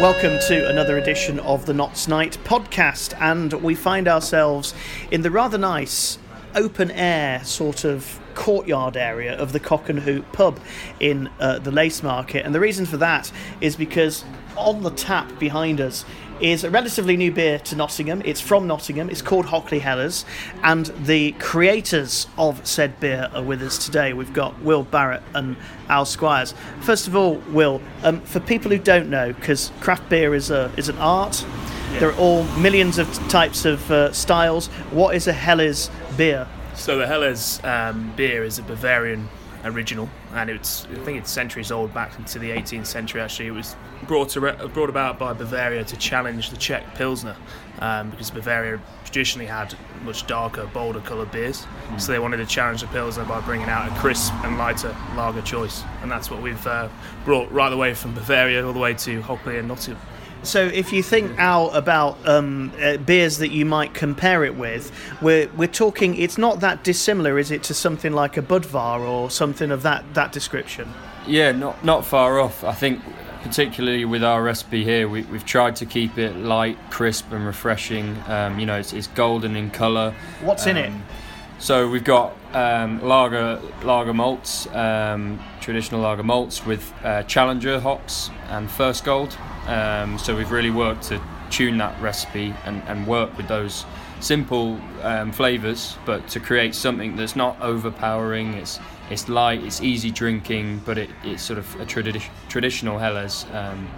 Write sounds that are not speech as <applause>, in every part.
Welcome to another edition of the Knots Night podcast, and we find ourselves in the rather nice open air sort of courtyard area of the Cock and Hoop pub in uh, the Lace Market. And the reason for that is because on the tap behind us is a relatively new beer to Nottingham. It's from Nottingham. It's called Hockley Helles, and the creators of said beer are with us today. We've got Will Barrett and Al Squires. First of all, Will, um, for people who don't know, because craft beer is a is an art. There are all millions of types of uh, styles. What is a Helles beer? So the Helles um, beer is a Bavarian original, and it's I think it's centuries old, back into the 18th century. Actually, it was brought to, brought about by Bavaria to challenge the Czech Pilsner, um, because Bavaria traditionally had much darker, bolder coloured beers. Hmm. So they wanted to challenge the Pilsner by bringing out a crisp and lighter lager choice, and that's what we've uh, brought right away from Bavaria all the way to Hockley and Nottingham. So, if you think out about um, uh, beers that you might compare it with, we're we're talking. It's not that dissimilar, is it, to something like a Budvar or something of that that description? Yeah, not not far off. I think, particularly with our recipe here, we, we've tried to keep it light, crisp, and refreshing. Um, you know, it's, it's golden in colour. What's in it? So we've got um, lager lager malts, um, traditional lager malts with uh, Challenger hops and First Gold. Um, so we've really worked to tune that recipe and, and work with those simple um, flavors, but to create something that's not overpowering. It's it's light, it's easy drinking, but it, it's sort of a tradi- traditional Helles. Um,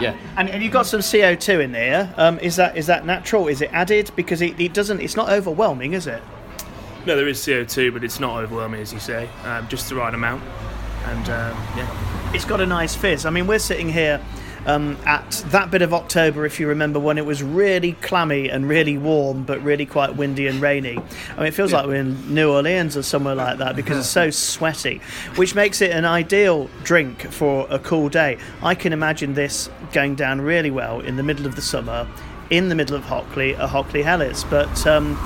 yeah. And, and you've got some CO two in there. Um, is that is that natural? Is it added? Because it, it doesn't. It's not overwhelming, is it? No, there is CO2, but it's not overwhelming, as you say, um, just the right amount. And um, yeah, It's got a nice fizz. I mean, we're sitting here um, at that bit of October, if you remember, when it was really clammy and really warm, but really quite windy and rainy. I mean, it feels like we're in New Orleans or somewhere like that because it's so <laughs> sweaty, which makes it an ideal drink for a cool day. I can imagine this going down really well in the middle of the summer, in the middle of Hockley, a Hockley Helles. But um,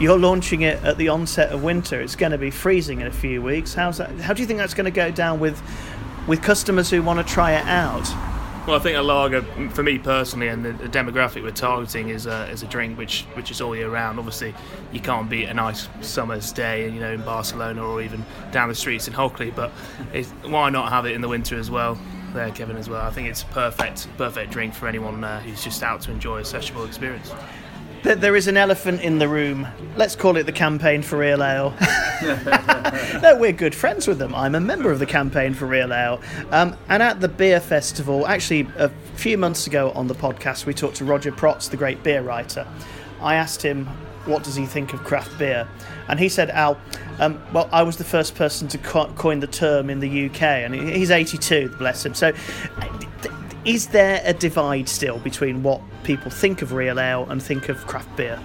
you're launching it at the onset of winter. It's going to be freezing in a few weeks. How's that? How do you think that's going to go down with with customers who want to try it out? Well, I think a lager, for me personally, and the, the demographic we're targeting is a, is a drink which which is all year round. Obviously, you can't beat a nice summer's day, you know, in Barcelona or even down the streets in Hockley. But why not have it in the winter as well? There, Kevin, as well. I think it's a perfect perfect drink for anyone uh, who's just out to enjoy a sessionable experience. There- There is an elephant in the room. Let's call it the campaign for real ale. <laughs> no, we're good friends with them. I'm a member of the campaign for real ale. Um, and at the beer festival, actually a few months ago on the podcast, we talked to Roger Protz, the great beer writer. I asked him what does he think of craft beer, and he said, "Al, um, well, I was the first person to co- coin the term in the UK, and he's 82, bless him. So." Is there a divide still between what people think of real ale and think of craft beer?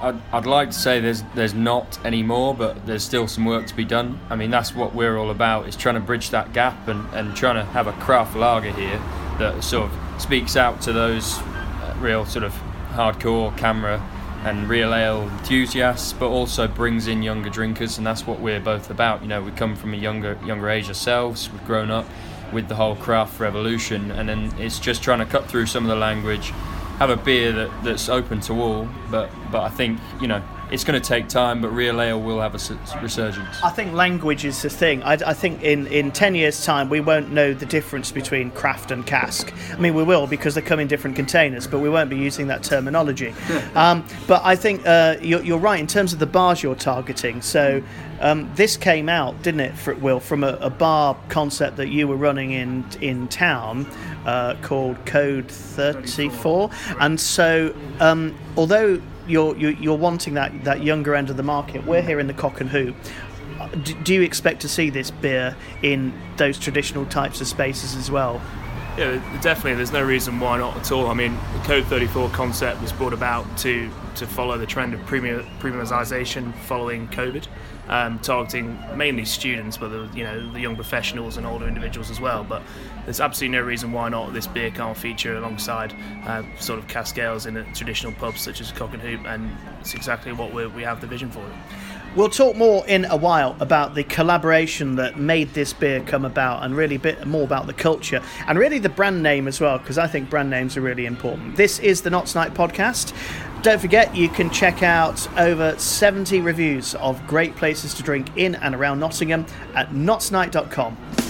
I'd, I'd like to say there's there's not anymore, but there's still some work to be done. I mean, that's what we're all about is trying to bridge that gap and, and trying to have a craft lager here that sort of speaks out to those uh, real sort of hardcore CAMRA and real ale enthusiasts, but also brings in younger drinkers, and that's what we're both about. You know, we come from a younger younger age ourselves. We've grown up with the whole craft revolution, and then it's just trying to cut through some of the language have a beer that, that's open to all. But but I think you know it's going to take time. But real ale will have a resurgence. I think language is the thing. I, I think in, in 10 years' time, we won't know the difference between craft and cask. I mean, we will because they come in different containers, but we won't be using that terminology. um, but I think uh, you're, you're right in terms of the bars you're targeting. So um, this came out, didn't it, for, Will, from a, a bar concept that you were running in, in town uh, called Code 34. And so, um, although you're, you're you're wanting that, that younger end of the market, we're here in the Cock and Hoop. D- do you expect to see this beer in those traditional types of spaces as well? Yeah, definitely. There's no reason why not at all. I mean, the Code 34 concept was brought about to to follow the trend of premium, premiumization following COVID, um, targeting mainly students, but the, you know the young professionals and older individuals as well. But there's absolutely no reason why not this beer can't feature alongside uh, sort of cask ales in a traditional pubs such as Cock and Hoop, and it's exactly what we have the vision for. We'll talk more in a while about the collaboration that made this beer come about and really a bit more about the culture and really the brand name as well, because I think brand names are really important. This is the Knots Night podcast. Don't forget, you can check out over 70 reviews of great places to drink in and around Nottingham at knotsnight.com.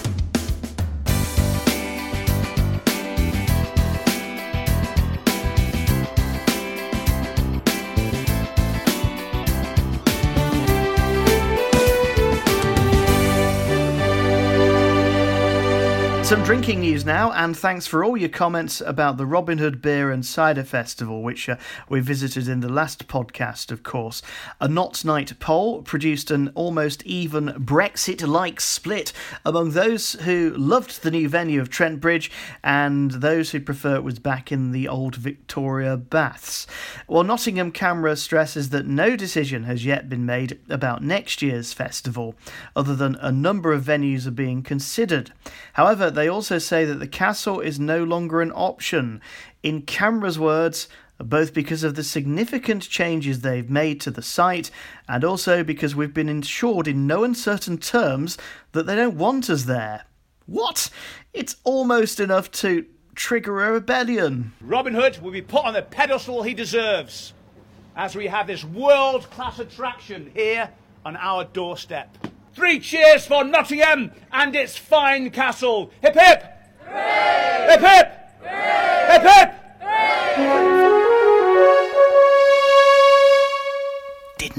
Some drinking news now, and thanks for all your comments about the Robin Hood Beer and Cider Festival, which uh, we visited in the last podcast, of course. A Knots Night poll produced an almost even Brexit like split among those who loved the new venue of Trent Bridge and those who prefer it was back in the old Victoria Baths. While Nottingham CAMRA stresses that no decision has yet been made about next year's festival, other than a number of venues are being considered. However, they also say that the castle is no longer an option. In CAMRA's words, both because of the significant changes they've made to the site and also because we've been assured in no uncertain terms that they don't want us there. What? It's almost enough to trigger a rebellion. Robin Hood will be put on the pedestal he deserves as we have this world class attraction here on our doorstep. Three cheers for Nottingham and its fine castle. Hip hip! Hooray! Hip hip! Hooray! Hip hip!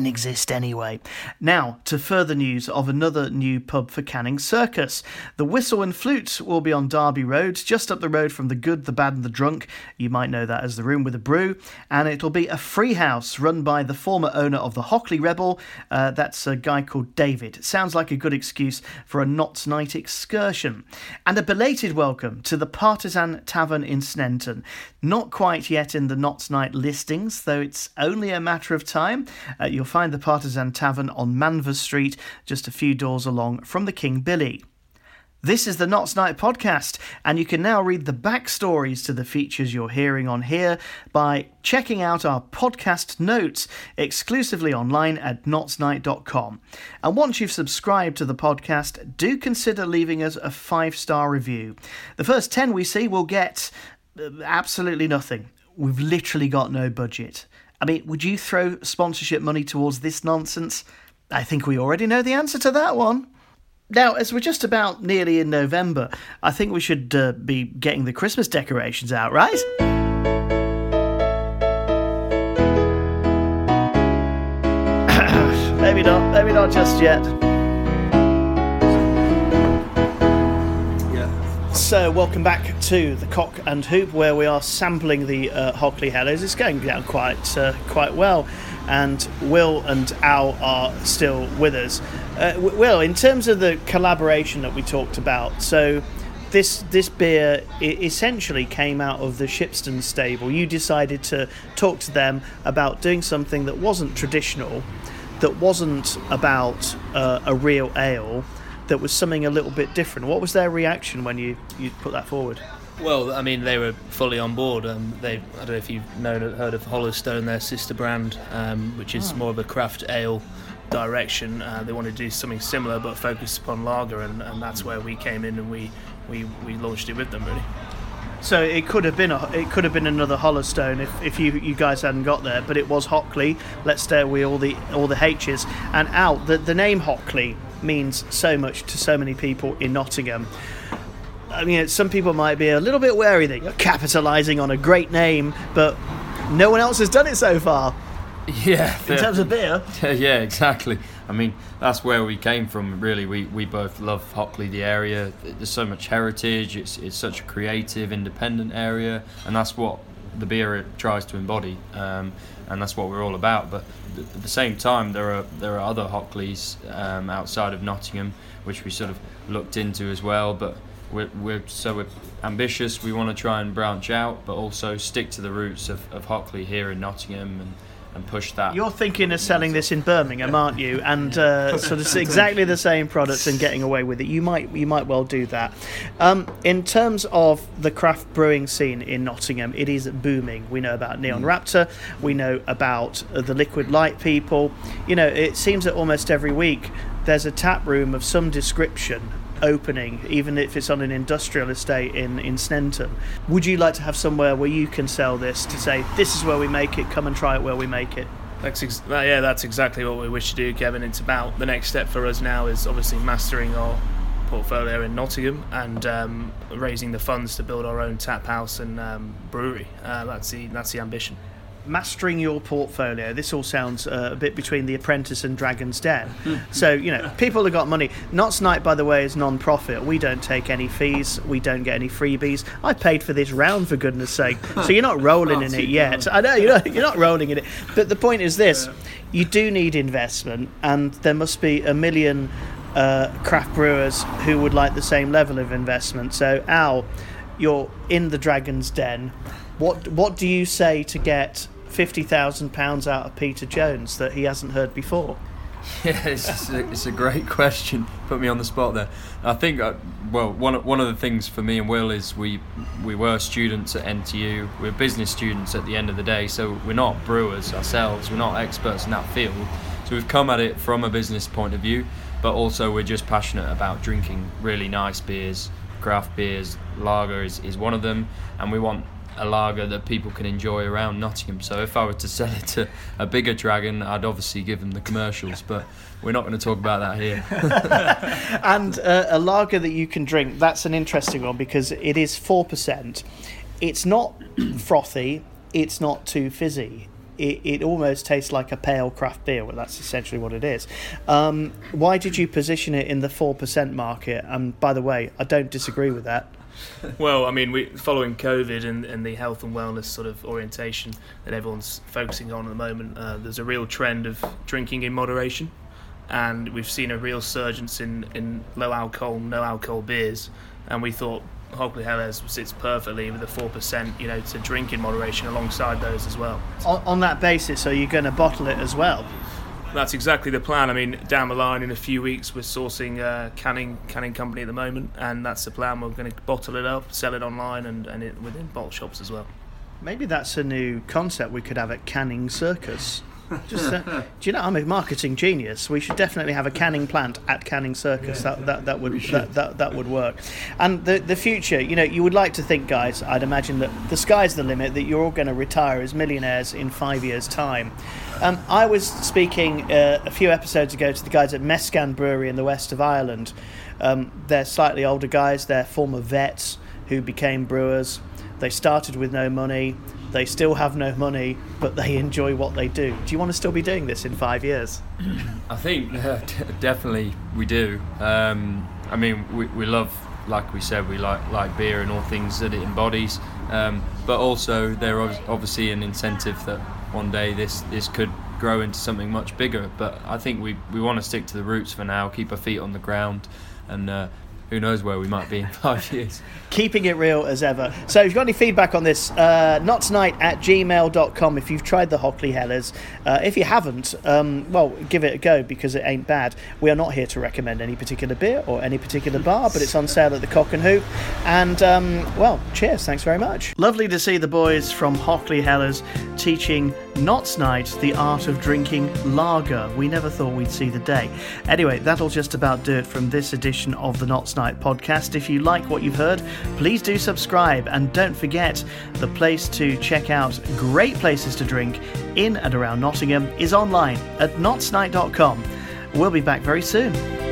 Didn't exist anyway. Now, to further news of another new pub for Canning Circus. The Whistle and Flute will be on Derby Road, just up the road from the Good, the Bad, and the Drunk. You might know that as the Room with a Brew. And it'll be a free house run by the former owner of the Hockley Rebel. Uh, that's a guy called David. Sounds like a good excuse for a Knots Night excursion. And a belated welcome to the Partisan Tavern in Sneinton. Not quite yet in the Knots Night listings, though it's only a matter of time. Uh, you'll find the Partisan Tavern on Manvers Street, just a few doors along from the King Billy. This is the Knots Night podcast, and you can now read the backstories to the features you're hearing on here by checking out our podcast notes exclusively online at knotsnight.com. And once you've subscribed to the podcast, do consider leaving us a five star review. The first 10 we see will get uh, absolutely nothing. We've literally got no budget. I mean, would you throw sponsorship money towards this nonsense? I think we already know the answer to that one. Now, as we're just about nearly in November, I think we should uh, be getting the Christmas decorations out, right? <coughs> maybe not, maybe not just yet. So, welcome back to the Cock and Hoop, where we are sampling the uh, Hockley Helles. It's going down quite uh, quite well, and Will and Al are still with us. Uh, Will, in terms of the collaboration that we talked about, so this this beer essentially came out of the Shipstone stable. You decided to talk to them about doing something that wasn't traditional, that wasn't about uh, a real ale that was something a little bit different. What was their reaction when you, you put that forward? Well, I mean, they were fully on board. Um, they, I don't know if you've known, or heard of Hollowstone, their sister brand, um, which is oh. more of a craft ale direction. Uh, they wanted to do something similar, but focus upon lager, and, and that's where we came in and we, we, we launched it with them, really. So it could have been a, it could have been another Hollowstone if, if you, you guys hadn't got there, but it was Hockley. Let's stay with all the all the H's and out the the name Hockley means so much to so many people in Nottingham. I mean, some people might be a little bit wary that you're capitalising on a great name, but no one else has done it so far. <laughs> Yeah, in terms of beer. <laughs> yeah, exactly. I mean, that's where we came from. Really, we, we both love Hockley, the area. There's so much heritage. It's it's such a creative, independent area, and that's what the beer it tries to embody, um, and that's what we're all about. But at the same time, there are there are other Hockleys um, outside of Nottingham, which we sort of looked into as well. But we're, we're so we're ambitious. We want to try and branch out, but also stick to the roots of, of Hockley here in Nottingham, and and push that. You're thinking of selling this in Birmingham, aren't you? And uh, sort of <laughs> exactly the same products and getting away with it. You might you might well do that. Um, in terms of the craft brewing scene in Nottingham, it is booming. We know about Neon Raptor. We know about uh, the Liquid Light people. You know, it seems that almost every week there's a tap room of some description opening, even if it's on an industrial estate in, in Sneinton. Would you like to have somewhere where you can sell this to say, this is where we make it, come and try it where we make it? That's ex- yeah, that's exactly what we wish to do, Kevin. It's about the next step for us now is obviously mastering our portfolio in Nottingham and um, raising the funds to build our own tap house and um, brewery. Uh, that's the that's the ambition mastering your portfolio. This all sounds uh, a bit between The Apprentice and Dragon's Den. so, you know, people have got money. Knott's Night, by the way, is non profit. We don't take any fees, we don't get any freebies. I paid for this round, for goodness sake. <laughs> So you're not rolling in it yet. I know, you're not, you're not rolling in it. But the point is this you do need investment, and there must be a million uh, craft brewers who would like the same level of investment. So, Al, you're in the Dragon's Den. What what do you say to get fifty thousand pounds out of Peter Jones that he hasn't heard before? <laughs> Yeah, it's a, it's a great <laughs> question. Put me on the spot there. I think, uh, well, one one of the things for me and Will is we we were students at NTU. We're business students at the end of the day, so we're not brewers ourselves. We're not experts in that field. So we've come at it from a business point of view, but also we're just passionate about drinking really nice beers, craft beers. Lager is, is one of them, and we want a lager that people can enjoy around Nottingham. So if I were to <laughs> sell it to a bigger dragon, I'd obviously give them the commercials, but we're not going to talk about that here. <laughs> and uh, a lager that you can drink, that's an interesting one because it is 4%. It's not <clears throat> frothy, it's not too fizzy. It, it almost tastes like a pale craft beer. Well, that's essentially what it is. Um, why did you position it in the 4% market? And by the way, I don't disagree with that. <laughs> well, I mean, we following COVID and, and the health and wellness sort of orientation that everyone's focusing on at the moment, uh, there's a real trend of drinking in moderation, and we've seen a real surge in in low alcohol, no alcohol beers, and we thought Hockley Helles sits perfectly with the four percent, you know, to drink in moderation alongside those as well. On, on that basis, are you going to bottle it as well? That's exactly the plan. I mean, down the line in a few weeks, we're sourcing a canning canning company at the moment, and that's the plan. We're going to bottle it up, sell it online, and, and it within bottle shops as well. Maybe that's a new concept we could have at Canning Circus. <laughs> Just, uh, do you know I'm a marketing genius? We should definitely have a canning plant at Canning Circus. Yeah, that, that that would that, that, that would work. And the the future, you know, you would like to think, guys. I'd imagine that the sky's the limit. That you're all going to retire as millionaires in five years' time. Um, I was speaking uh, a few episodes ago to the guys at Mescan Brewery in the west of Ireland. Um, they're slightly older guys. They're former vets who became brewers. They started with no money they still have no money, but they enjoy what they do. Do you want to still be doing this in five years? I think <laughs> uh, definitely we do. Um, I mean, we, we love, like we said, we like like beer and all things that it embodies. Um, but also, there is obviously an incentive that one day this this could grow into something much bigger. But I think we we want to stick to the roots for now, keep our feet on the ground, and uh, who knows where we might be in five <laughs> years. Keeping it real as ever. So, if you've got any feedback on this, uh, not tonight at gmail.com if you've tried the Hockley Helles. Uh, if you haven't, um, well, give it a go because it ain't bad. We are not here to recommend any particular beer or any particular bar, but it's on sale at the Cock and Hoop. And, um, well, cheers. Thanks very much. Lovely to see the boys from Hockley Helles teaching Knott's Night the art of drinking lager. We never thought we'd see the day. Anyway, that'll just about do it from this edition of the Knott's Night podcast. If you like what you've heard, please do subscribe and don't forget the place to check out great places to drink in and around Nottingham is online at knottsnight.com. We'll be back very soon.